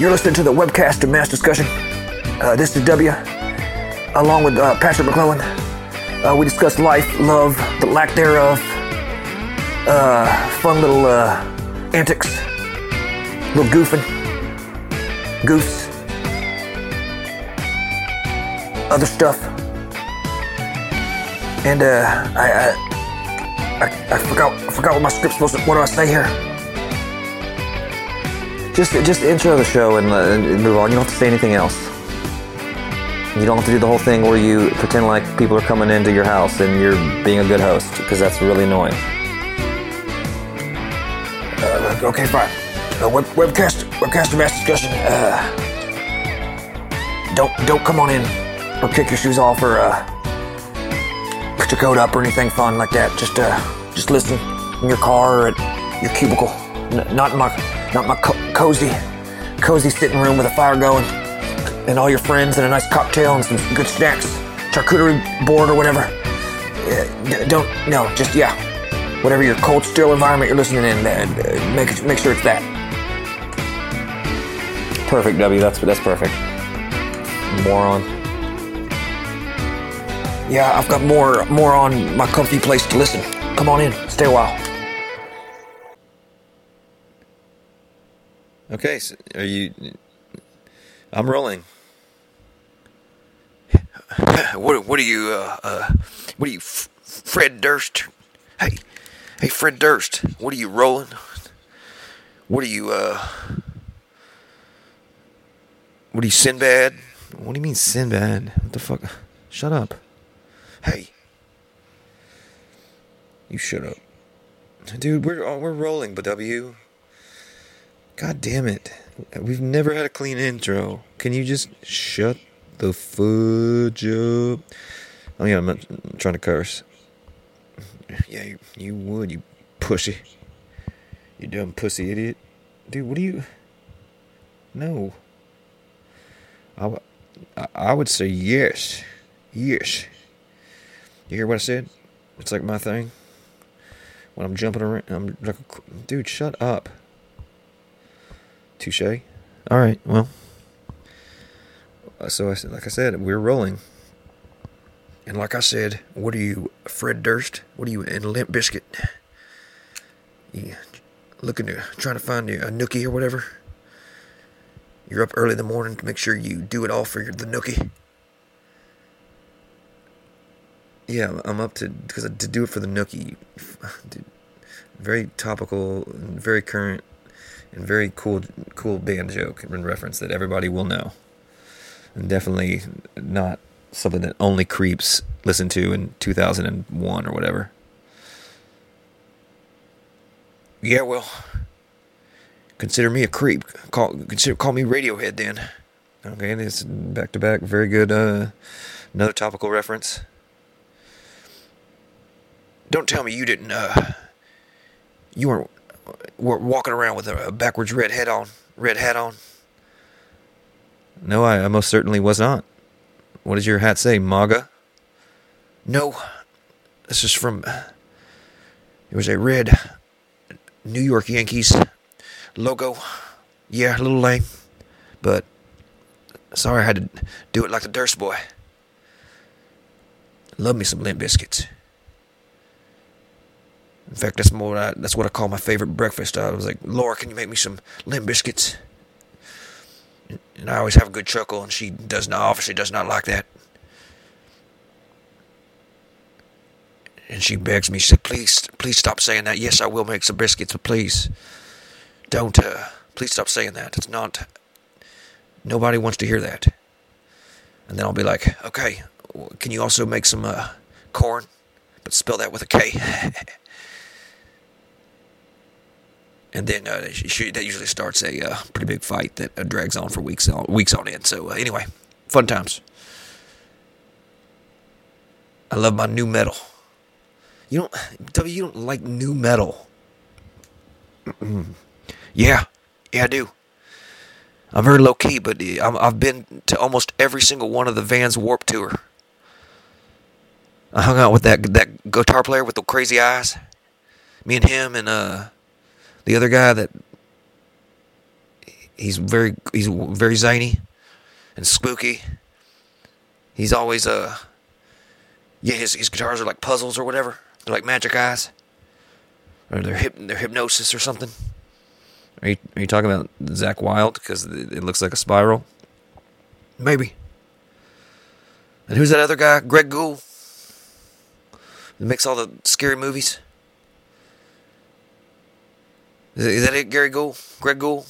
You're listening to the webcast of Mass Discussion. Uh, this is W, along with uh, McClellan. Uh, we discuss life, love, the lack thereof, uh, fun little uh, antics, little goofing, goose, other stuff. And uh, I, I, I, I forgot, I forgot what my script's supposed to. What do I say here? Just, just intro the show and, uh, and move on. You don't have to say anything else. You don't have to do the whole thing where you pretend like people are coming into your house and you're being a good host because that's really annoying. Uh, okay, fine. Uh, web, webcast, webcast mass discussion. Uh, don't, don't come on in or kick your shoes off or uh, put your coat up or anything fun like that. Just, uh, just listen in your car or at your cubicle. N- not in my, not my co- cozy, cozy sitting room with a fire going and all your friends and a nice cocktail and some good snacks, charcuterie board or whatever. Uh, don't no, just yeah, whatever your cold, still environment you're listening in, uh, make make sure it's that. Perfect, W. That's that's perfect. Moron. Yeah, I've got more more on my comfy place to listen. Come on in, stay a while. Okay, so are you? I'm rolling. what what are you uh, uh what are you F- Fred Durst? Hey, hey Fred Durst, what are you rolling? What are you uh What are you Sinbad? What do you mean Sinbad? What the fuck? Shut up. Hey, You shut up, dude. We're oh, we're rolling, but W. God damn it. We've never had a clean intro. Can you just shut the fudge up? Oh, I mean, I'm not trying to curse. Yeah, you, you would, you pussy. You dumb pussy idiot. Dude, what do you. No. I- I would say yes. Yes. You hear what I said? It's like my thing. When I'm jumping around, I'm like, dude, shut up. Touche. All right. Well. So I said, like I said, we're rolling. and like I said, what are you Fred Durst? What are you in Limp Bizkit? You looking to trying to find you a nookie or whatever? You're up early in the morning to make sure you do it all for your, the nookie. Yeah, I'm up to because to do it for the nookie. Dude, very topical and very current and very cool, cool band joke and reference that everybody will know, and definitely not something that only creeps listen to in 2001 or whatever. Yeah, well, consider me a creep. Call consider call me Radiohead then. Okay, it's back to back. Very good. Uh, another topical reference. Don't tell me you didn't. Uh, you weren't walking around with a, backwards red head on, red hat on. No, I, I most certainly was not. What does your hat say, MAGA? No, this is from. It was a red New York Yankees logo. Yeah, a little lame, but sorry I had to do it like the Durst boy. Love me some Limp Biscuits. In fact, that's more. I, that's what I call my favorite breakfast. I was like, Laura, can you make me some Limp Biscuits? And I always have a good chuckle, and she does not. Obviously, does not like that. And she begs me. She said, "Please, please stop saying that. Yes, I will make some biscuits, but please, don't. Uh, please stop saying that. It's not. Nobody wants to hear that." And then I'll be like, "Okay, can you also make some uh, corn, but spell that with a K?" and then uh, that usually starts a uh, pretty big fight that uh, drags on for weeks on weeks on end. So uh, anyway, fun times. I love my new metal. You don't, W, you don't like new metal. yeah, yeah, I do. I'm very low key, but uh, I'm, I've been to almost every single one of the Vans Warp Tour. I hung out with that that guitar player with the crazy eyes. Me and him and uh the other guy that he's very he's very zany and spooky. He's always uh yeah his his guitars are like puzzles or whatever. They're like magic eyes, or they're hip they're hypnosis or something. Are you are you talking about Zakk Wylde because it looks like a spiral? Maybe. And who's that other guy? Greg Gould. Makes all the scary movies. Is that, it, Gary Gould? Greg Gould?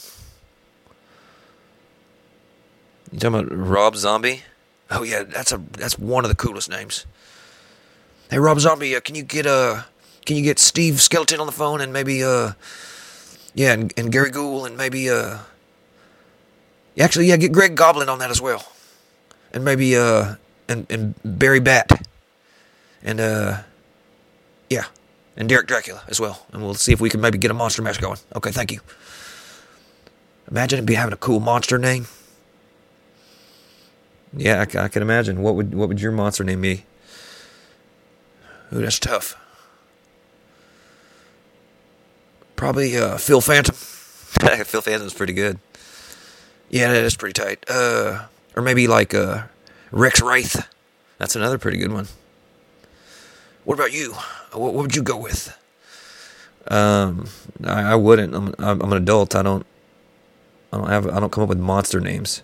You talking about Rob Zombie? Oh yeah, that's a that's one of the coolest names. Hey Rob Zombie, uh, can you get uh can you get Steve Skeleton on the phone and maybe uh yeah and, and Gary Gould and maybe uh actually yeah get Greg Goblin on that as well and maybe uh and and Barry Bat and uh yeah and Derek Dracula as well and we'll see if we can maybe get a monster match going. Okay, thank you. Imagine it be having a cool monster name. Yeah, I, I can imagine. What would what would your monster name be? Ooh, that's tough. Probably uh, Phil Phantom. Phil Phantom's pretty good. Yeah, that is pretty tight. Uh, or maybe like uh, Rex Wraith. That's another pretty good one. What about you? What, what would you go with? Um, I, I wouldn't. I'm, I'm I'm an adult. I don't. I don't have. I don't come up with monster names.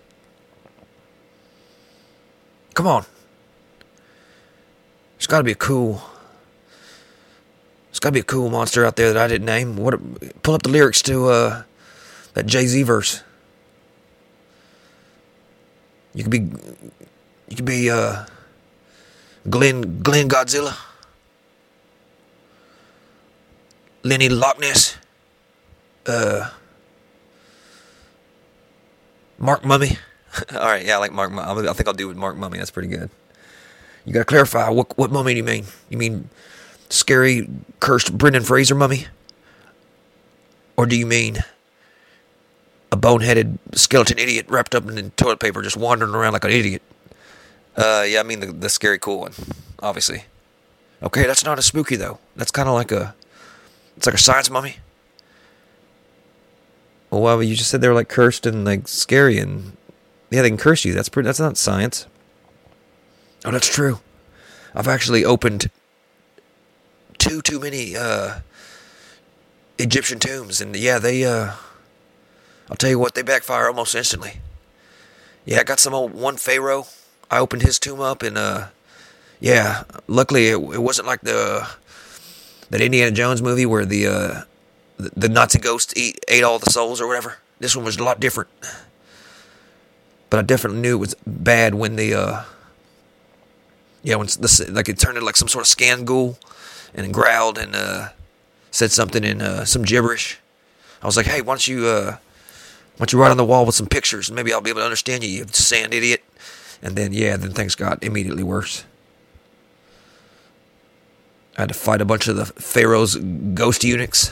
Come on. There's got to be a cool. There's got to be a cool monster out there that I didn't name. What? Pull up the lyrics to uh, that Jay Z verse. You could be. You could be uh, Glenn Glenn Godzilla. Lenny Loch Ness. Uh, Mark Mummy. All right, yeah, I like Mark. Mummy. I think I'll do with Mark Mummy. That's pretty good. You got to clarify what what mummy do you mean? You mean scary, cursed Brendan Fraser mummy, or do you mean a boneheaded skeleton idiot wrapped up in toilet paper, just wandering around like an idiot? Uh, yeah, I mean the the scary cool one, obviously. Okay, that's not as spooky though. That's kind of like a, it's like a science mummy. Well, well, you just said they were like cursed and like scary, and yeah, they can curse you. That's pretty. That's not science. Oh, that's true. I've actually opened two too many uh, Egyptian tombs, and yeah, they. Uh, I'll tell you what, they backfire almost instantly. Yeah, I got some old one pharaoh. I opened his tomb up, and uh, yeah, luckily it, it wasn't like the that Indiana Jones movie where the uh, the, the Nazi ghost eat, ate all the souls or whatever. This one was a lot different. But I definitely knew it was bad when the uh, yeah, when the, like it turned into like some sort of scan ghoul, and growled and uh, said something in uh, some gibberish. I was like, hey, why don't you uh, why don't you write on the wall with some pictures, and maybe I'll be able to understand you, you sand idiot. And then yeah, then things got immediately worse. I had to fight a bunch of the Pharaoh's ghost eunuchs.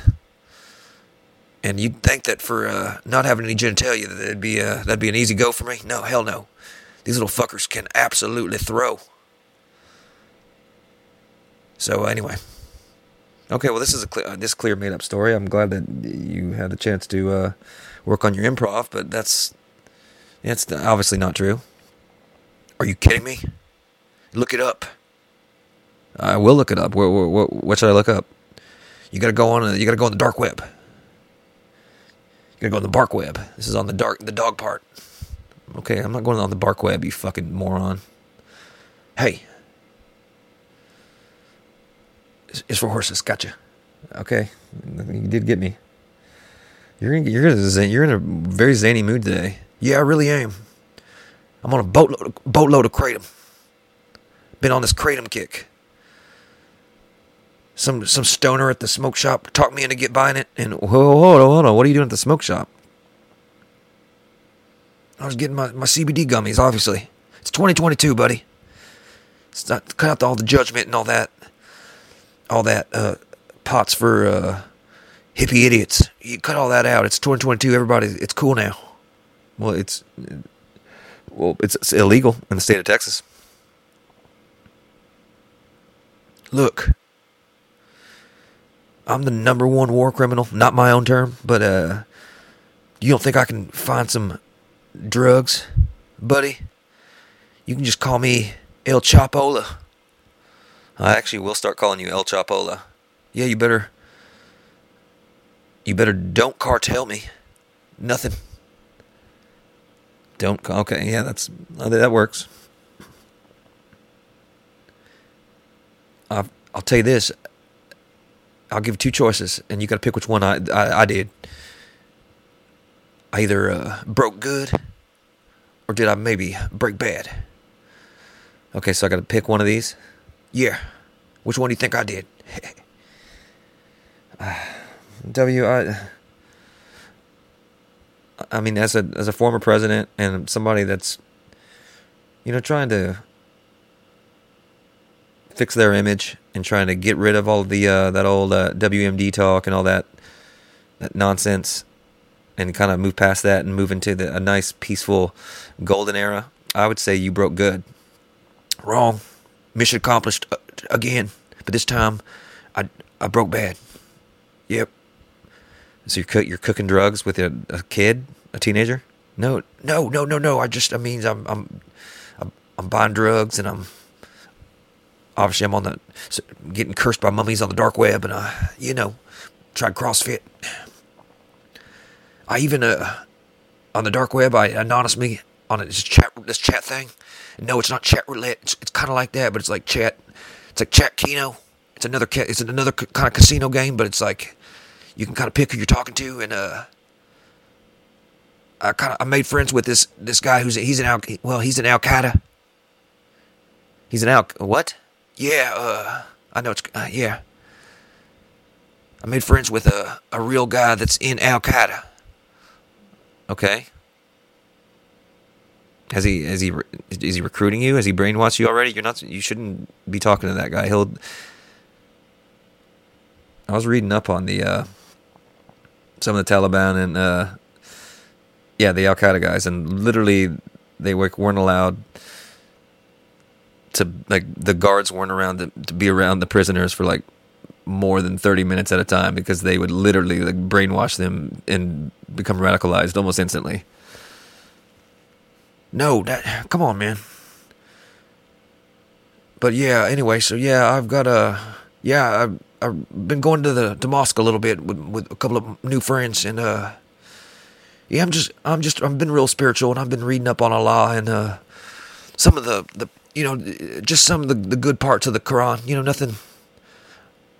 And you'd think that for uh, not having any genitalia, that that'd be uh, that'd be an easy go for me. No, hell no. These little fuckers can absolutely throw. So anyway, okay. Well, this is a clear, uh, this clear made up story. I'm glad that you had the chance to uh, work on your improv, but that's that's obviously not true. Are you kidding me? Look it up. I will look it up. What, what, what should I look up? You gotta go on. You gotta go on the dark web. You gotta go on the bark web. This is on the dark, the dog part. Okay, I'm not going on the bark web. You fucking moron. Hey, it's for horses. Gotcha. Okay, you did get me. You're in, you're in a, you're in a very zany mood today. Yeah, I really am. I'm on a boatload boatload of kratom. Been on this kratom kick. Some some stoner at the smoke shop talked me into get buying it, and whoa, hold on, hold on, what are you doing at the smoke shop? I was getting my, my CBD gummies. Obviously, it's 2022, buddy. It's not cut out all the judgment and all that, all that uh, pots for uh, hippie idiots. You cut all that out. It's 2022. Everybody, it's cool now. Well, it's well, it's, it's illegal in the state of Texas. Look, I'm the number one war criminal. Not my own term, but uh, You don't think I can find some drugs, buddy? You can just call me El Chapola. I actually will start calling you El Chapola. Yeah, you better. You better don't cartel me. Nothing. Don't. Okay, yeah, that's that works. I'll, I'll tell you this. I'll give you two choices, and you got to pick which one I, I, I did. I either uh, broke good, or did I maybe break bad? Okay, so I got to pick one of these. Yeah. Which one do you think I did? w, I. I mean, as a as a former president and somebody that's, you know, trying to fix their image and trying to get rid of all the uh, that old uh, WMD talk and all that that nonsense, and kind of move past that and move into the, a nice, peaceful, golden era. I would say you broke good. Wrong. Mission accomplished uh, again, but this time I I broke bad. Yep. So you're you're cooking drugs with a, a kid, a teenager? No, no, no, no, no. I just I mean I'm I'm I'm, I'm buying drugs and I'm obviously I'm on the getting cursed by mummies on the dark web and I you know tried CrossFit. I even uh on the dark web I anonymously on this chat this chat thing. No, it's not chat roulette. It's, it's kind of like that, but it's like chat. It's like chat keno. It's another it's another kind of casino game, but it's like you can kind of pick who you're talking to, and uh, I kind of I made friends with this this guy who's he's an al well he's an Al Qaeda. He's an Al what? Yeah, uh, I know it's uh, yeah. I made friends with a a real guy that's in Al Qaeda. Okay. Has he is he is he recruiting you? Has he brainwashed you already? You're not you shouldn't be talking to that guy. He'll I was reading up on the uh, some of the Taliban and uh, yeah, the Al Qaeda guys, and literally they weren't allowed to like the guards weren't around to, to be around the prisoners for like more than 30 minutes at a time because they would literally like brainwash them and become radicalized almost instantly. No, that come on, man. But yeah, anyway, so yeah, I've got a yeah, I've, I've been going to the to mosque a little bit with with a couple of new friends, and uh, yeah, I'm just I'm just I've been real spiritual, and I've been reading up on Allah and uh, some of the the you know just some of the the good parts of the Quran. You know, nothing.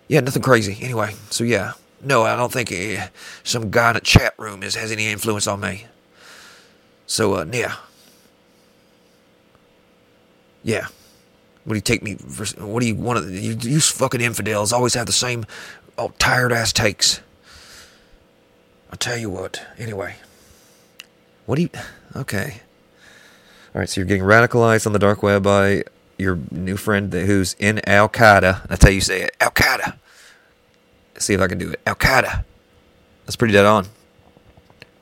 Yeah, nothing crazy. Anyway, so yeah, no, I don't think uh, some guy in a chat room is has any influence on me. So uh, yeah, yeah. What do you take me for? What do you want? To, you, you fucking infidels always have the same oh, tired ass takes. I'll tell you what. Anyway. What do you. Okay. All right, so you're getting radicalized on the dark web by your new friend who's in Al Qaeda. That's how you say it. Al Qaeda. See if I can do it. Al Qaeda. That's pretty dead on.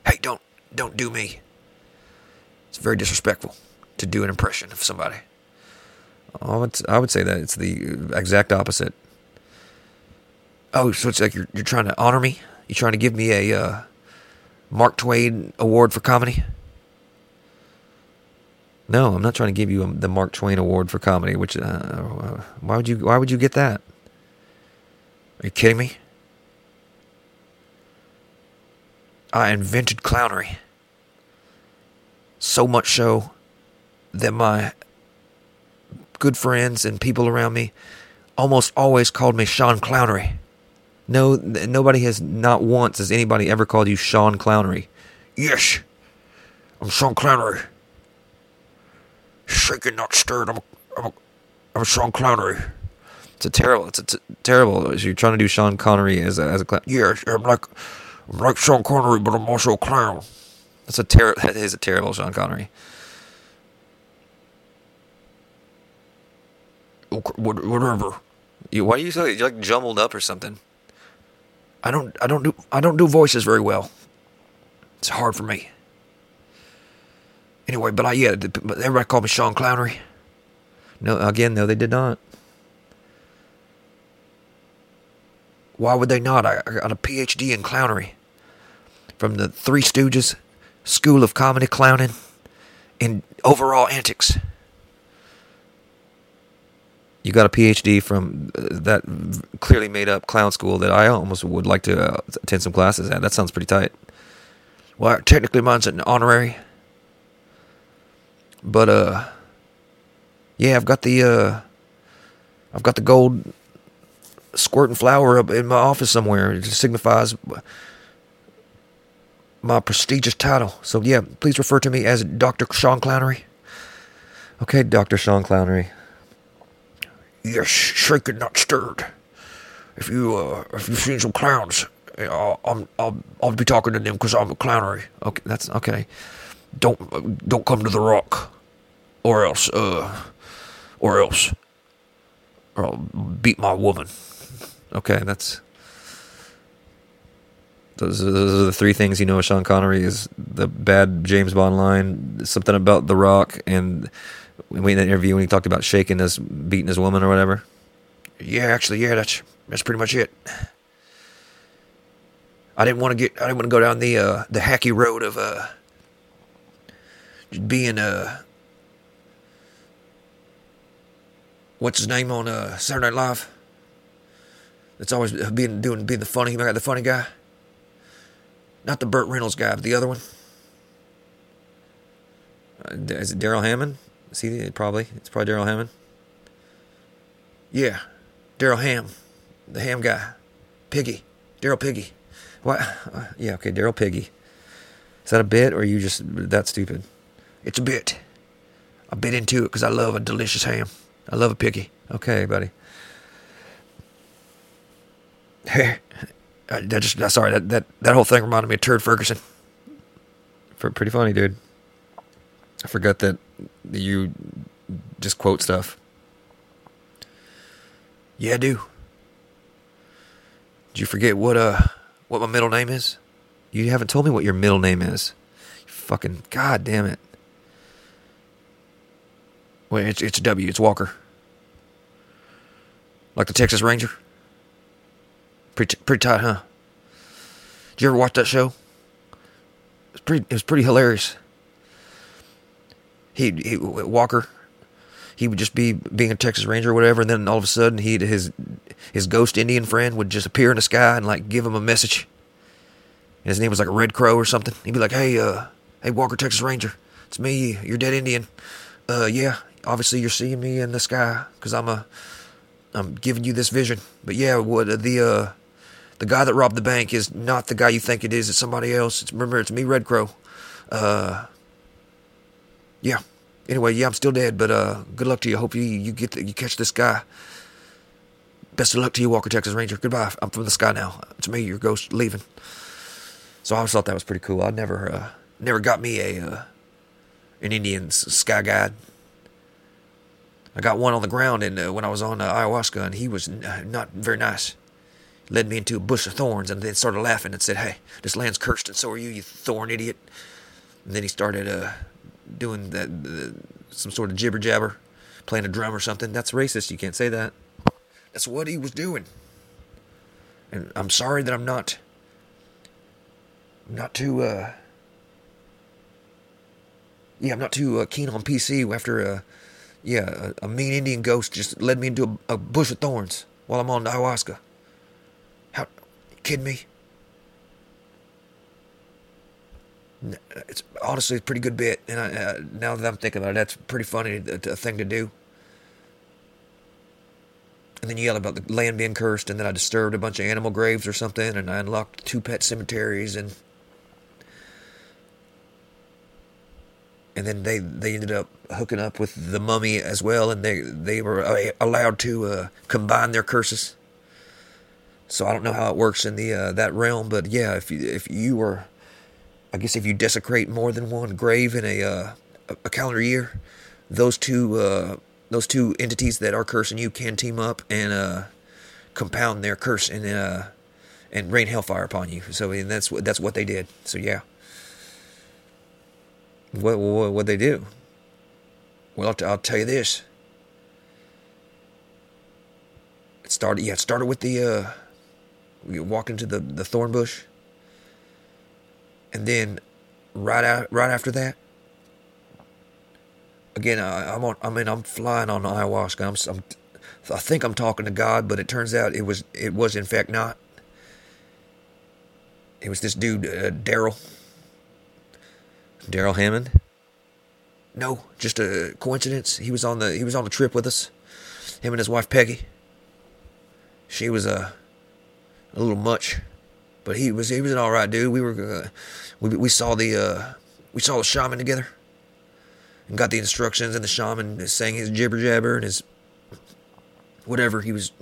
Hey, don't don't do me. It's very disrespectful to do an impression of somebody. I would, I would say that it's the exact opposite. Oh, so it's like you're you're trying to honor me? You're trying to give me a uh, Mark Twain Award for comedy? No, I'm not trying to give you the Mark Twain Award for comedy. Which, uh, why would you? Why would you get that? Are you kidding me? I invented clownery. So much so that my good friends and people around me almost always called me Sean Clownery. No, nobody has not once has anybody ever called you Sean Clownery. Yes, I'm Sean Clownery. Shaken, not stirred. I'm, a, I'm, a, I'm a Sean Clownery. It's a terrible. It's a t- terrible. You're trying to do Sean Connery as a as a clown. Yes, I'm like I'm like Sean Connery, but I'm also a clown. That's a terrible. That is a terrible Sean Connery. whatever. You, why are you so you're like jumbled up or something? I don't I don't do I don't do voices very well. It's hard for me. Anyway, but I yeah, everybody called me Sean Clownery. No, again, no, they did not. Why would they not? I, I got a PhD in clownery. from the Three Stooges School of Comedy Clowning and Overall Antics. You got a PhD from uh, that clearly made up clown school that I almost would like to uh, attend some classes at. That sounds pretty tight. Well, technically mine's an honorary. But uh yeah, I've got the uh I've got the gold squirting flower up in my office somewhere. It signifies my prestigious title. So yeah, please refer to me as Dr. Sean Clownery. Okay, Dr. Sean Clownery. Yes, shaken not stirred. If you uh, if you've seen some clowns, I'll I'll, I'll be talking to them because I'm a clownery. Okay, that's okay. Don't don't come to the rock, or else uh, or else, or I'll beat my woman. Okay, that's those, those are the three things you know of Sean Connery is the bad James Bond line, something about The Rock, and we in that interview when he talked about shaking his, beating his woman or whatever. Yeah, actually, yeah, that's that's pretty much it. I didn't want to get, I didn't want to go down the uh, the hacky road of uh, being uh, what's his name on uh, Saturday Night Live. That's always being doing being the funny, the funny guy. Not the Burt Reynolds guy, but the other one. Uh, is it Darrell Hammond? See, probably. It's probably Darrell Hammond. Yeah, Daryl Ham, the ham guy. Piggy. Daryl Piggy. What? Uh, yeah, okay, Daryl Piggy. Is that a bit, or are you just that stupid? It's a bit. I bit into it because I love a delicious ham. I love a piggy. Okay, buddy. Hey, uh, that just sorry that, that that whole thing reminded me of Turd Ferguson. For pretty funny, dude. I forgot that you just quote stuff. Yeah, I do. Did you forget what uh what my middle name is? You haven't told me what your middle name is. You fucking god damn it. Wait, it's it's W. It's Walker. Like the Texas Ranger. Pretty pretty tight, huh? Did you ever watch that show? It was pretty. It was pretty hilarious. He, he Walker, he would just be being a Texas Ranger or whatever, and then all of a sudden he his his ghost Indian friend would just appear in the sky and like give him a message. And his name was like a Red Crow or something. He'd be like, "Hey, uh, hey Walker, Texas Ranger, it's me, your dead Indian. Uh, yeah, obviously you're seeing me in the sky because I'm a I'm giving you this vision. But yeah, what the uh the guy that robbed the bank is not the guy you think it is. It's somebody else. It's, remember, it's me, Red Crow. Uh, yeah. Anyway, yeah, I'm still dead, but uh, good luck to you. Hope you you get the, you catch this guy. Best of luck to you, Walker, Texas Ranger. Goodbye. I'm from the sky now. It's me, your ghost, leaving. So I always thought that was pretty cool. I never uh, never got me a uh, an Indian sky guide. I got one on the ground, and uh, when I was on uh, ayahuasca, and he was n- not very nice led me into a bush of thorns and then started laughing and said, Hey, this land's cursed and so are you, you thorn idiot. And then he started uh, doing that, uh, some sort of jibber jabber, playing a drum or something. That's racist. You can't say that. That's what he was doing. And I'm sorry that I'm not, not too, uh, yeah, I'm not too uh, keen on PC after, uh, yeah, a, a mean Indian ghost just led me into a, a bush of thorns while I'm on ayahuasca How you kidding me? It's honestly a pretty good bit, and I, uh, now that I'm thinking about it, that's pretty funny a, a thing to do. And then you yell about the land being cursed, and then I disturbed a bunch of animal graves or something, and I unlocked two pet cemeteries, and and then they they ended up hooking up with the mummy as well, and they they were uh, allowed to uh, combine their curses. So I don't know how it works in the uh, that realm, but yeah, if you, if you were, I guess if you desecrate more than one grave in a uh, a calendar year, those two uh, those two entities that are cursing you can team up and uh, compound their curse and and rain hellfire upon you. So and that's what that's what they did. So yeah, what what what they do? Well, I'll, tell you this. It started yeah, it started with the uh, we walk into the, the thorn bush. and then right out, right after that, again, I, I'm on. I mean, I'm flying on ayahuasca. I'm, I'm, I think I'm talking to God, but it turns out it was it was in fact not. It was this dude, uh, Daryl. Darrell Hammond. No, just a coincidence. He was on the he was on the trip with us. Him and his wife Peggy. She was a a little much, but he was he was an all right dude. We were uh, we we saw the uh, we saw the shaman together and got the instructions, and the shaman sang his jibber jabber and his whatever he was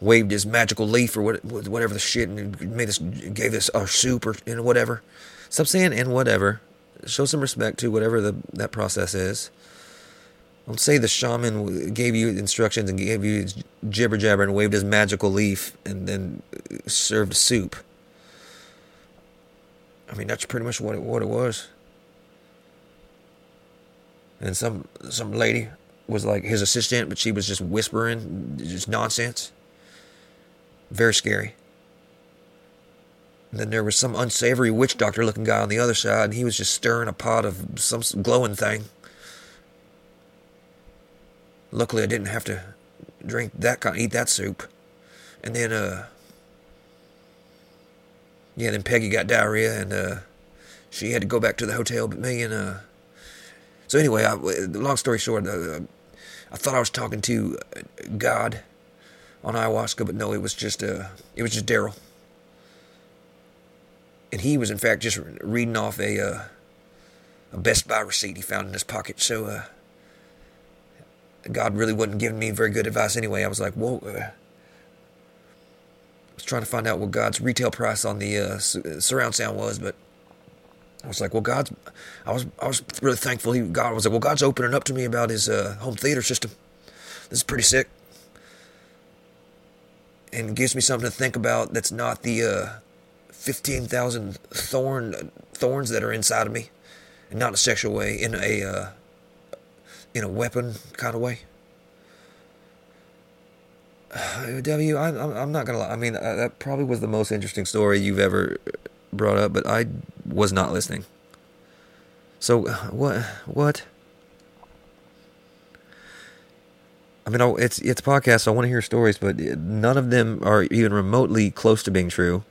waved his magical leaf or what, whatever the shit and made us gave us our soup or know, whatever. Stop saying and whatever. Show some respect to whatever the that process is. Don't say the shaman gave you instructions and gave you jibber jabber and waved his magical leaf and then uh, served soup. I mean, that's pretty much what it, what it was. And some some lady was like his assistant, but she was just whispering, just nonsense. Very scary. And then there was some unsavory witch doctor looking guy on the other side, and he was just stirring a pot of some glowing thing. Luckily, I didn't have to drink that kind, eat that soup. And then, uh, yeah, then Peggy got diarrhea, and uh, she had to go back to the hotel. But me and uh, so anyway, I, long story short, uh, I thought I was talking to God on ayahuasca, but no, it was just uh, it was just Daryl, and he was in fact just reading off a uh, a Best Buy receipt he found in his pocket. So uh, God really wasn't giving me very good advice anyway. I was like, whoa. Uh, I was trying to find out what God's retail price on the uh, surround sound was, but I was like, well, God's. I was I was really thankful. He God was like, well, God's opening up to me about His uh, home theater system. This is pretty sick, and gives me something to think about. That's not the uh, fifteen thousand thorn thorns that are inside of me, and not in a sexual way, in a uh, in a weapon kind of way. W, I, I'm not gonna lie. I mean, uh, that probably was the most interesting story you've ever brought up, but I was not listening. So what? What? I mean, it's it's a podcast. So I want to hear stories, but none of them are even remotely close to being true.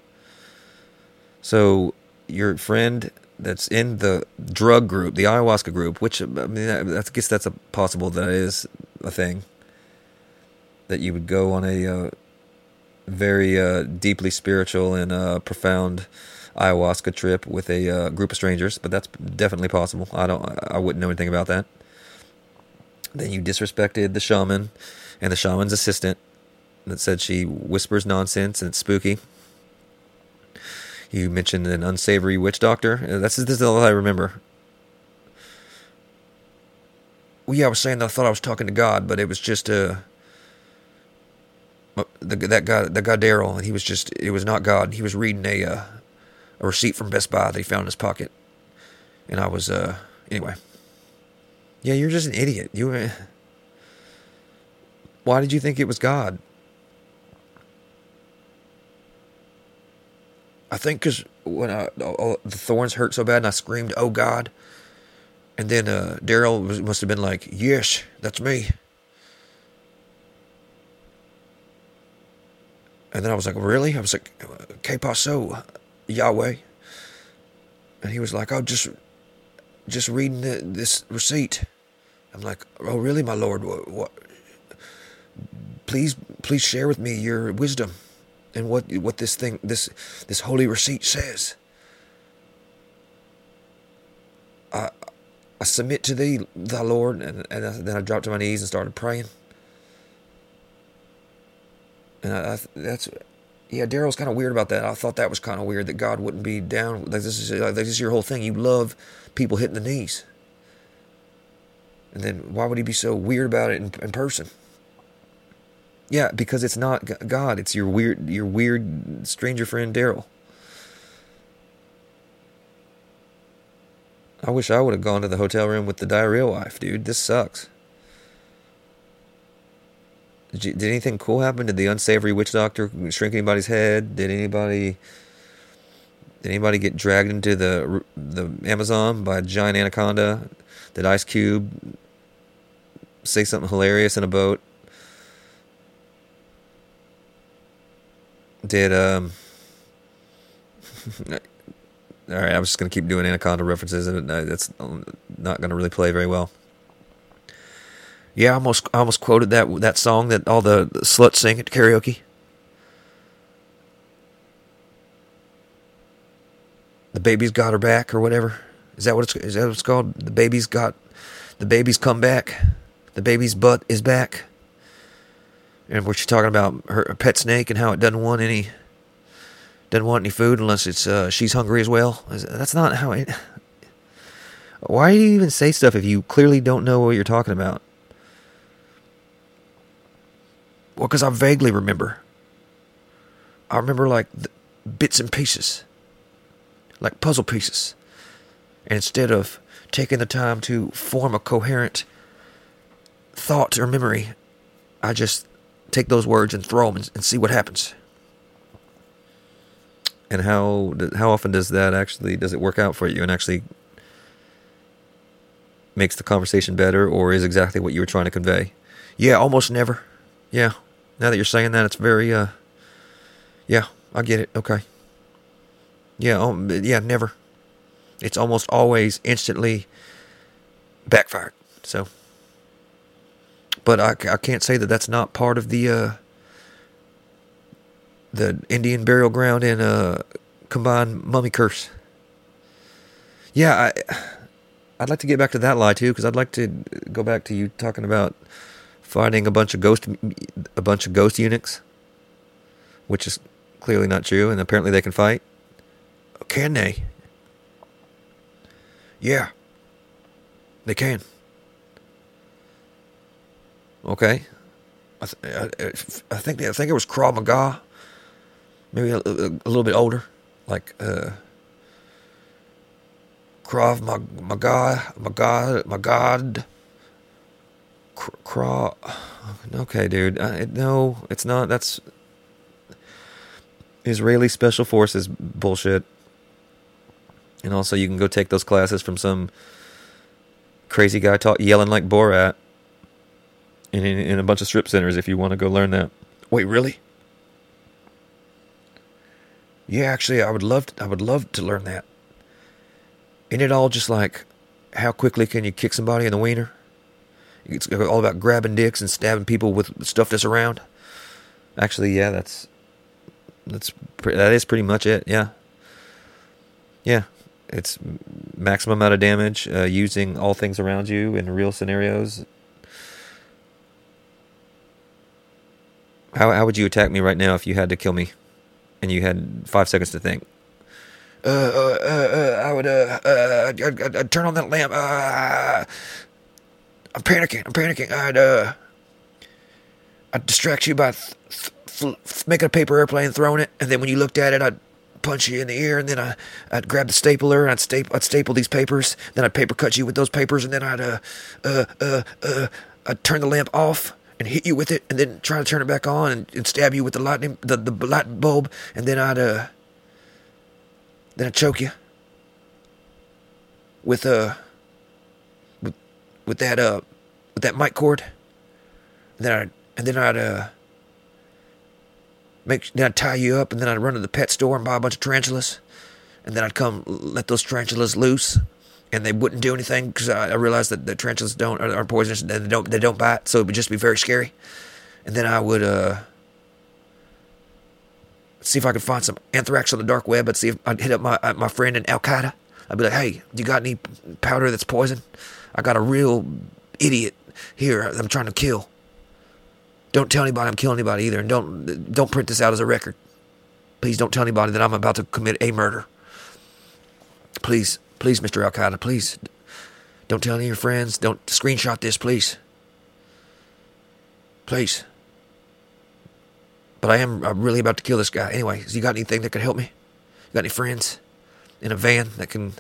So your friend that's in the drug group, the ayahuasca group, which I mean, I guess that's a possible that is a thing that you would go on a uh, very uh, deeply spiritual and uh, profound ayahuasca trip with a uh, group of strangers, but that's definitely possible. I don't, I wouldn't know anything about that. Then you disrespected the shaman and the shaman's assistant that said she whispers nonsense and it's spooky. You mentioned an unsavory witch doctor. Uh, that's this is all I remember. Well, yeah, I was saying that I thought I was talking to God, but it was just uh, the, that guy, that guy Daryl, and he was just it was not God. He was reading a uh, a receipt from Best Buy that he found in his pocket, and I was uh anyway. Yeah, you're just an idiot. You. Uh, why did you think it was God? I think because when I, the thorns hurt so bad and I screamed, "Oh God!" and then uh, Daryl must have been like, "Yes, that's me." And then I was like, "Really?" I was like, "Que paso?" Yahweh. And he was like, "Oh, just, just reading the, this receipt." I'm like, "Oh, really, my Lord? What, what? Please, please share with me your wisdom, and what what this thing, this this holy receipt says." I, I submit to thee, thy Lord, and, and then I dropped to my knees and started praying. And I, I, that's yeah, Daryl's kind of weird about that. I thought that was kind of weird that God wouldn't be down. Like this is like this is your whole thing. You love people hitting the knees, and then why would he be so weird about it in, in person? Yeah, because it's not God. It's your weird, your weird stranger friend Daryl. I wish I would have gone to the hotel room with the diarrhea wife, dude. This sucks. Did, you, did anything cool happen? Did the unsavory witch doctor shrink anybody's head? Did anybody Did anybody get dragged into the the Amazon by a giant anaconda? Did Ice Cube say something hilarious in a boat? Did um all right, I'm just gonna keep doing anaconda references, and uh, that's not gonna really play very well. Yeah, I almost I almost quoted that that song that all the sluts sing at karaoke. the baby's got her back or whatever. Is that what it's is that what it's called? The baby's got the baby's come back. The baby's butt is back. And we're talking about her, her pet snake and how it doesn't want any doesn't want any food unless it's uh, she's hungry as well. That's not how it. Why do you even say stuff if you clearly don't know what you're talking about? Well, because I vaguely remember. I remember like bits and pieces like puzzle pieces. And instead of taking the time to form a coherent thought or memory, I just take those words and throw them and, and see what happens. And how how often does that actually does it work out for you and actually makes the conversation better or is exactly what you were trying to convey? Yeah, almost never. Yeah. Now that you're saying that, it's very uh yeah, I get it. Okay. Yeah, um, yeah, never. It's almost always instantly backfired. So, but I, I can't say that that's not part of the uh, the Indian burial ground and uh, combined mummy curse. Yeah, I I'd like to get back to that lie too because I'd like to go back to you talking about finding a bunch of ghost a bunch of ghost eunuchs, which is clearly not true, and apparently they can fight. Can they? Yeah. They can. Okay. I, th- I, I think I think it was Krav Maga. Maybe a, a, a little bit older, like uh, Krav Maga, Maga, Magad. Krav. Okay, dude. I, no, it's not. That's Israeli Special Forces bullshit. And also, you can go take those classes from some crazy guy talk, yelling like Borat in, in, a bunch of strip centers if you want to go learn that. Wait, really? Yeah, actually, I would love to, I would love to learn that. Isn't it all just like how quickly can you kick somebody in the wiener? It's all about grabbing dicks and stabbing people with stuff that's around. Actually, yeah, that's that's that is pretty much it. Yeah, yeah. It's maximum amount of damage uh, using all things around you in real scenarios. How how would you attack me right now if you had to kill me, and you had five seconds to think? Uh, uh, uh, uh I would uh, uh I'd, I'd, I'd, turn on that lamp. Uh, I'm panicking. I'm panicking. I'd uh, I'd distract you by th- th- making a paper airplane, throwing it, and then when you looked at it, I'd punch you in the ear, and then I, I'd grab the stapler and I'd staple, I'd staple these papers. Then I'd paper cut you with those papers, and then I'd uh, uh, uh, uh, I'd turn the lamp off and hit you with it, and then try to turn it back on and, and stab you with the lightning, the the light bulb, and then I'd uh, then I'd choke you with uh, with with that uh, with that mic cord. And then I and then I'd uh make then I'd tie you up, and then I'd run to the pet store and buy a bunch of tarantulas, and then I'd come let those tarantulas loose, and they wouldn't do anything because I, I, realized that the tarantulas don't are, are poisonous and they don't they don't bite, so it would just be very scary. And then I would uh see if I could find some anthrax on the dark web. I'd see if I'd hit up my uh, my friend in Al Qaeda. I'd be like, "Hey, do you got any powder that's poison? I got a real idiot here. I'm trying to kill." Don't tell anybody I'm killing anybody either, and don't don't print this out as a record. Please don't tell anybody that I'm about to commit a murder. Please, please, Mr. Al Qaeda, please. Don't tell any of your friends. Don't screenshot this, please. Please. But I am I'm really about to kill this guy. Anyway, you got anything that could help me? You got any friends in a van that can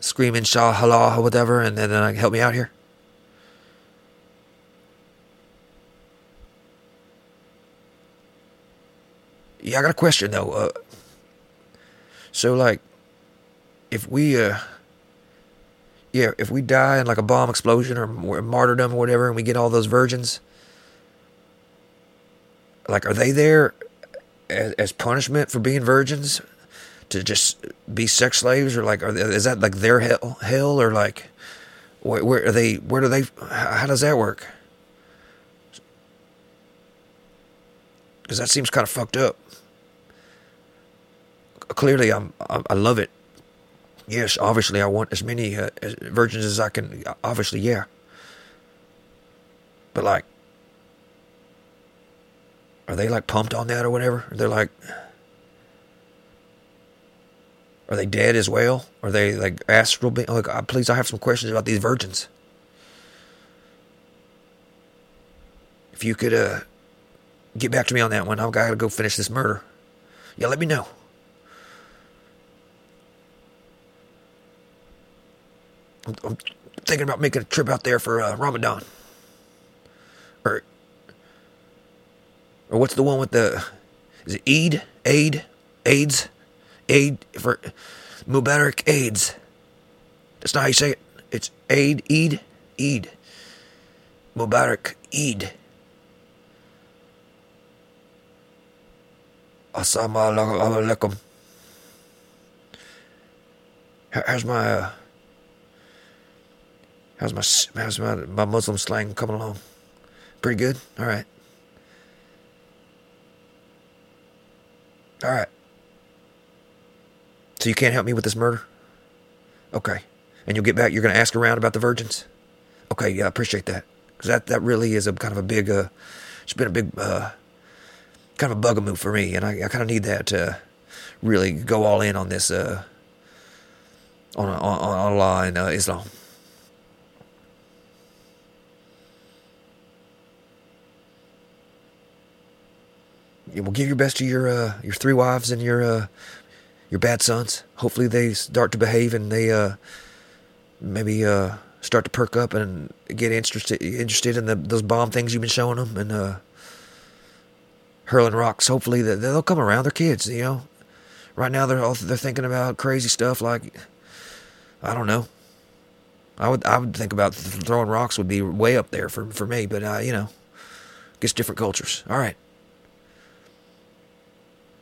scream inshallah or whatever and then uh, help me out here? Yeah, I got a question though. Uh, So like, if we uh, yeah, if we die in like a bomb explosion or martyrdom or whatever, and we get all those virgins, like, are they there as, as punishment for being virgins to just be sex slaves, or like, they, is that like their hell, hell, or like, where, where are they? Where do they? How does that work? Because that seems kind of fucked up. Clearly, I'm, I love it. Yes, obviously, I want as many uh, virgins as I can. Obviously, yeah. But like, are they like pumped on that or whatever? They're like, are they dead as well? Are they like astral? Like, uh, please, I have some questions about these virgins. If you could uh, get back to me on that one, I've got to go finish this murder. Yeah, let me know. I'm, thinking about making a trip out there for uh, Ramadan. Or, or what's the one with the? Is it Eid? Aid? AIDS? Aid for Mubarak AIDS. That's not how you say it. It's Aid, Eid, Eid. Mubarak Eid. Assalamu alaikum. How's my uh, how's my how's my my Muslim slang coming along? Pretty good. All right. All right. So you can't help me with this murder? Okay. And you'll get back. You're going to ask around about the virgins. Okay. Yeah, I appreciate that because that that really is a kind of a big. Uh, it's been a big. Uh, kind of a bugaboo for me, and I, I kind of need that to really go all in on this. Uh, on on, on Allah and uh, Islam. Will give your best to your uh, your three wives and your uh, your bad sons. Hopefully, they start to behave and they uh, maybe uh, start to perk up and get interested interested in the, those bomb things you've been showing them and uh, hurling rocks. Hopefully, they'll come around. They're kids, you know. Right now, they're all, they're thinking about crazy stuff like I don't know. I would I would think about throwing rocks would be way up there for for me, but uh, you know, gets different cultures. All right,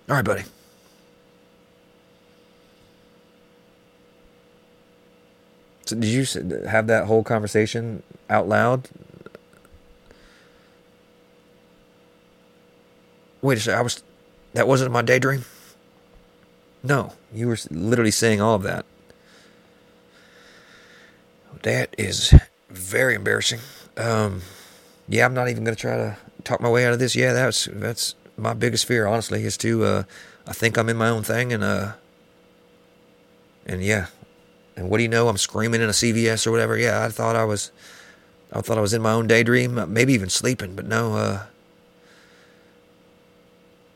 all right, buddy. So did you have that whole conversation out loud? Wait a second. I was. That wasn't my daydream. No, you were literally saying all of that. That is very embarrassing. Um, yeah, I'm not even going to try to talk my way out of this. Yeah, that's that's my biggest fear, honestly, is to. Uh, I think I'm in my own thing, and uh, and yeah, and what do you know? I'm screaming in a CVS or whatever. Yeah, I thought I was, I thought I was in my own daydream, maybe even sleeping, but no. Uh,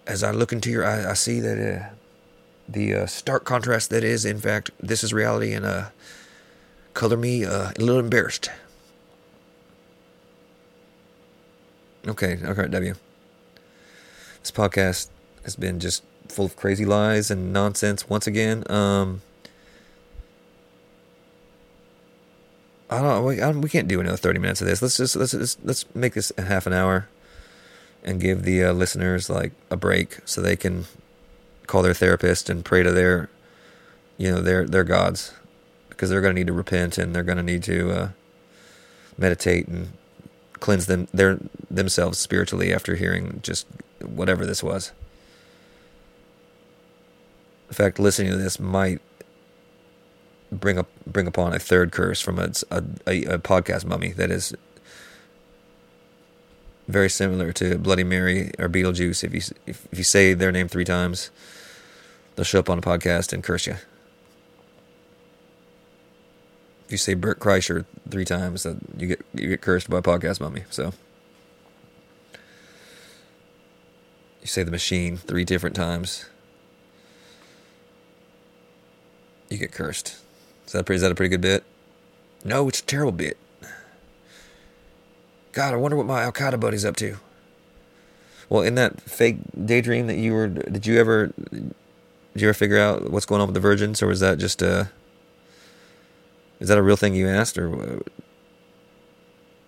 as I look into your eyes, I see that uh, the uh, stark contrast that is, in fact, this is reality, and uh, color me uh, a little embarrassed. Okay, okay, W. This podcast has been just full of crazy lies and nonsense once again. Um, I don't. We, I, we can't do another thirty minutes of this. Let's just let's let's, let's make this a half an hour, and give the uh, listeners like a break so they can call their therapist and pray to their, you know, their their gods, because they're going to need to repent and they're going to need to uh, meditate and cleanse them their themselves spiritually after hearing just whatever this was. In fact, listening to this might bring up bring upon a third curse from a, a, a podcast mummy that is very similar to Bloody Mary or Beetlejuice. If you if, if you say their name three times, they'll show up on a podcast and curse you. If you say Bert Kreischer three times, you get you get cursed by a podcast mummy. So you say the machine three different times, you get cursed. Is that, is that a pretty good bit? No, it's a terrible bit. God, I wonder what my Al Qaeda buddy's up to. Well, in that fake daydream that you were, did you ever Did you ever figure out what's going on with the virgins, or was that just a? Is that a real thing you asked, or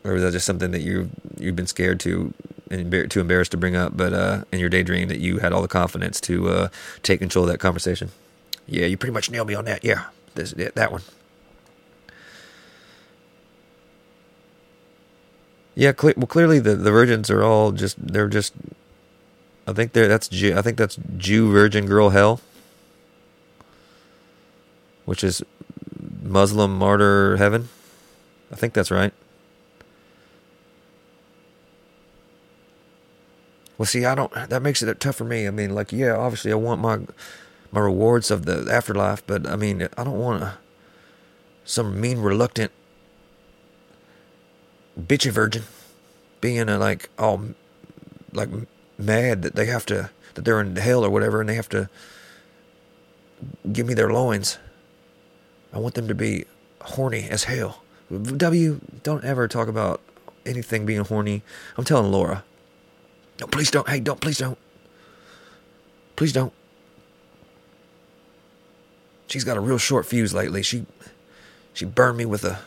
or was that just something that you you've been scared to and too embarrassed to bring up, but uh, in your daydream that you had all the confidence to uh, take control of that conversation? Yeah, you pretty much nailed me on that. Yeah, this that one. Yeah, well, clearly the the virgins are all just they're just. I think they're that's Jew, I think that's Jew virgin girl hell, which is Muslim martyr heaven. I think that's right. Well, see, I don't. That makes it tough for me. I mean, like, yeah, obviously, I want my my rewards of the afterlife, but I mean, I don't want a, some mean, reluctant bitchy virgin being a, like all like mad that they have to that they're in hell or whatever, and they have to give me their loins. I want them to be horny as hell. W, don't ever talk about anything being horny. I'm telling Laura. No, please don't. Hey, don't. Please don't. Please don't. She's got a real short fuse lately. She she burned me with a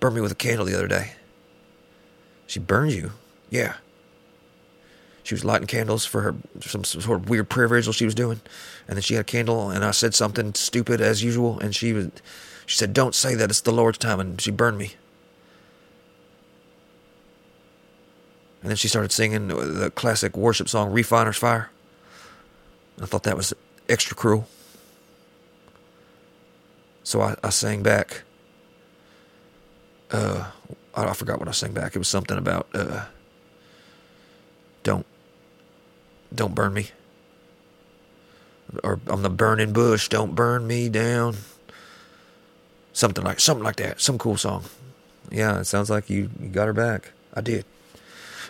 burned me with a candle the other day. She burned you? Yeah. She was lighting candles for her some, some sort of weird prayer vigil she was doing, and then she had a candle, and I said something stupid as usual, and she was she said, "Don't say that. It's the Lord's time," and she burned me. And then she started singing the classic worship song "Refiner's Fire." I thought that was extra cruel. So I, I sang back. Uh, I, forgot what I sang back. It was something about uh, don't don't burn me, or I'm the burning bush. Don't burn me down. Something like something like that. Some cool song. Yeah, it sounds like you, you got her back. I did.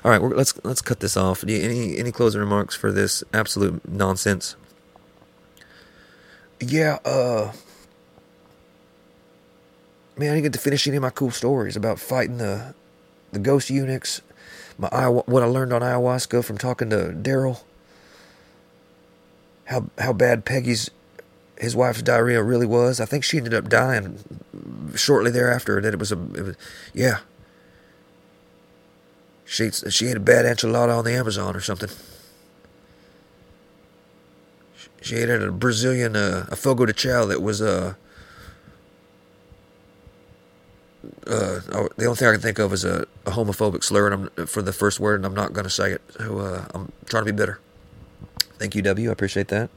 All right, let's let's cut this off. Any any closing remarks for this absolute nonsense? Yeah, uh, man, I didn't get to finish any of my cool stories about fighting the the ghost eunuchs. My what I learned on ayahuasca from talking to Daryl. How how bad Peggy's his wife's diarrhea really was. I think she ended up dying shortly thereafter. That it was a it was, yeah. She she ate a bad enchilada on the Amazon or something. She ate at a Brazilian uh, a fogo de chao that was uh uh, oh, the only thing I can think of is a, a homophobic slur and I'm, for the first word, and I'm not going to say it. So uh, I'm trying to be better. Thank you, W. I appreciate that.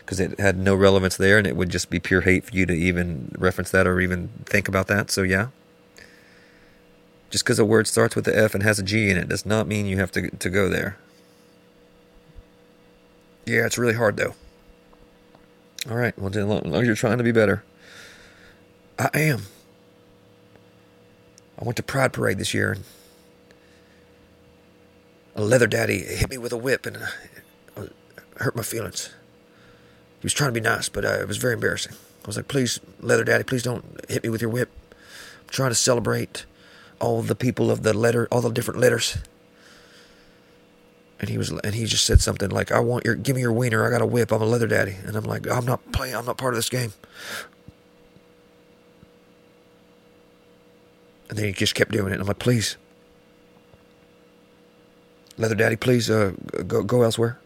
Because it had no relevance there, and it would just be pure hate for you to even reference that or even think about that. So, yeah. Just because a word starts with the F and has a G in it does not mean you have to, to go there. Yeah, it's really hard, though. All right. Well, as long as you're trying to be better. I am. I went to Pride Parade this year, and a leather daddy hit me with a whip and uh, hurt my feelings. He was trying to be nice, but uh, it was very embarrassing. I was like, "Please, leather daddy, please don't hit me with your whip. I'm trying to celebrate all the people of the letter, all the different letters." And he was, and he just said something like, "I want your, give me your wiener. I got a whip. I'm a leather daddy." And I'm like, "I'm not playing. I'm not part of this game." And then he just kept doing it. I'm like, please, leather daddy, please uh, go go elsewhere.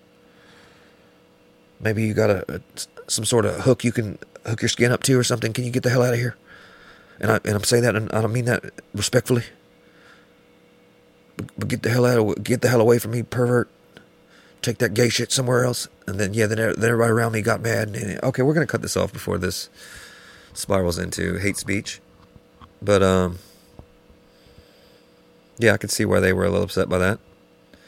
Maybe you got a, a, some sort of hook you can hook your skin up to or something. Can you get the hell out of here? And I and I'm saying that, and I don't mean that respectfully. But, but get the hell out of get the hell away from me, pervert. Take that gay shit somewhere else. And then yeah, then, then everybody around me got mad. And, okay, we're gonna cut this off before this spirals into hate speech. But um. Yeah, I could see why they were a little upset by that.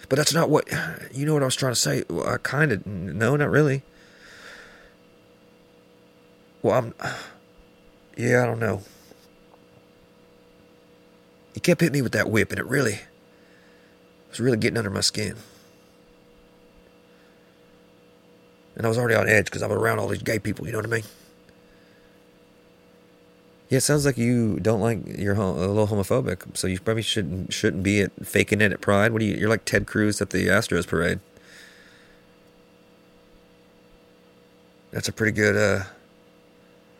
But that's not what you know what I was trying to say. Well, I kind of no, not really. Well, I'm. Yeah, I don't know. He kept hitting me with that whip, and it really was really getting under my skin. And I was already on edge because I'm around all these gay people. You know what I mean? Yeah, it sounds like you don't like you're a little homophobic, so you probably shouldn't shouldn't be at faking it at Pride. What do you? You're like Ted Cruz at the Astros parade. that's a pretty good uh,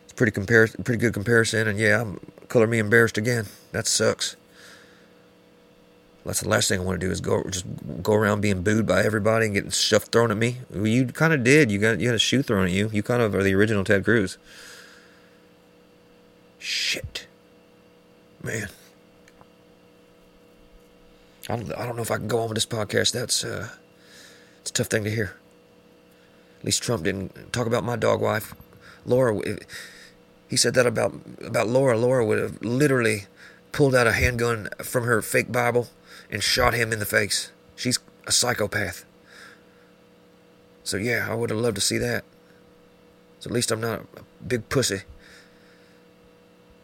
it's pretty compare pretty good comparison. And yeah, I'm color me embarrassed again. That sucks. That's the last thing I want to do is go just go around being booed by everybody and getting stuff thrown at me. You kind of did. You got you had a shoe thrown at you. You kind of are the original Ted Cruz. Shit, man. I don't, I don't know if I can go on with this podcast. That's uh, it's a tough thing to hear. At least Trump didn't talk about my dog wife, Laura. He said that about about Laura. Laura would have literally pulled out a handgun from her fake Bible and shot him in the face. She's a psychopath. So yeah, I would have loved to see that. So at least I'm not a big pussy.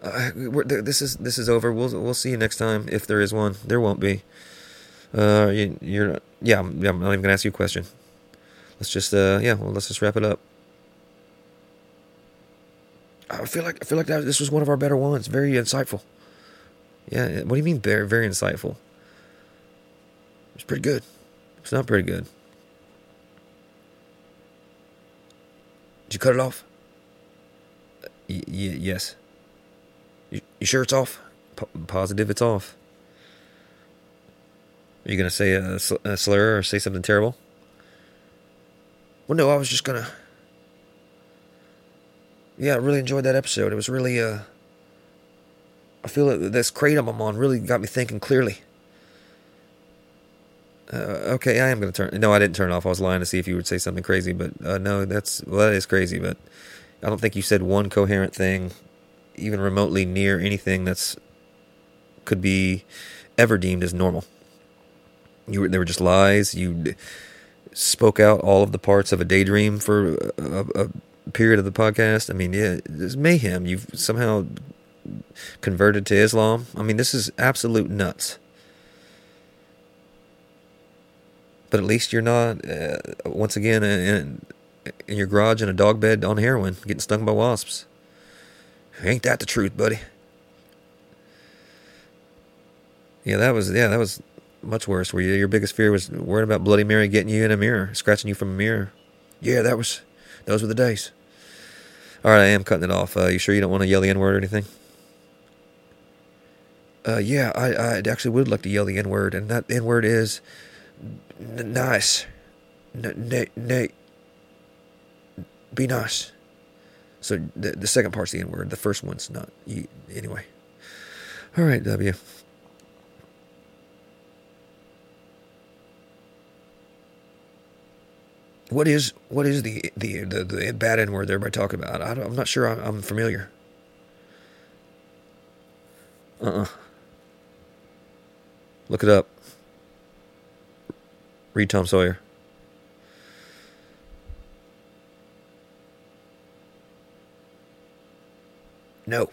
Uh, this is this is over. We'll we'll see you next time if there is one. There won't be. Uh, you, are yeah. I'm, I'm not even gonna ask you a question. Let's just uh yeah. Well, let's just wrap it up. I feel like I feel like that this was one of our better ones. Very insightful. Yeah. What do you mean very very insightful? It's pretty good. It's not pretty good. Did you cut it off? Y- y- yes. You, you sure it's off? P- positive it's off. Are you going to say a, a slur or say something terrible? Well, no, I was just going to. Yeah, I really enjoyed that episode. It was really, uh. I feel that this kratom I'm on really got me thinking clearly. Uh, okay, I am going to turn. No, I didn't turn off. I was lying to see if you would say something crazy, but uh, no, that's well, that is crazy. But I don't think you said one coherent thing, even remotely near anything that's could be ever deemed as normal. You were, they were just lies. You spoke out all of the parts of a daydream for a, a period of the podcast. I mean, yeah, it's mayhem. You've somehow converted to Islam. I mean, this is absolute nuts. But at least you're not uh, once again in, in your garage in a dog bed on heroin getting stung by wasps. Ain't that the truth buddy? Yeah that was yeah that was much worse where you, your biggest fear was worrying about bloody mary getting you in a mirror scratching you from a mirror. Yeah that was those were the days. All right i am cutting it off. Uh, you sure you don't want to yell the n-word or anything? Uh, yeah I, I actually would like to yell the n-word and that n-word is N- nice. Nate, Nate, be nice. So the the second part's the N word. The first one's not. You, Anyway. All right, W. What is what is the the the, the bad N word everybody talk about? I am not sure. I'm, I'm familiar. Uh uh-uh. uh Look it up. Read Tom Sawyer. No.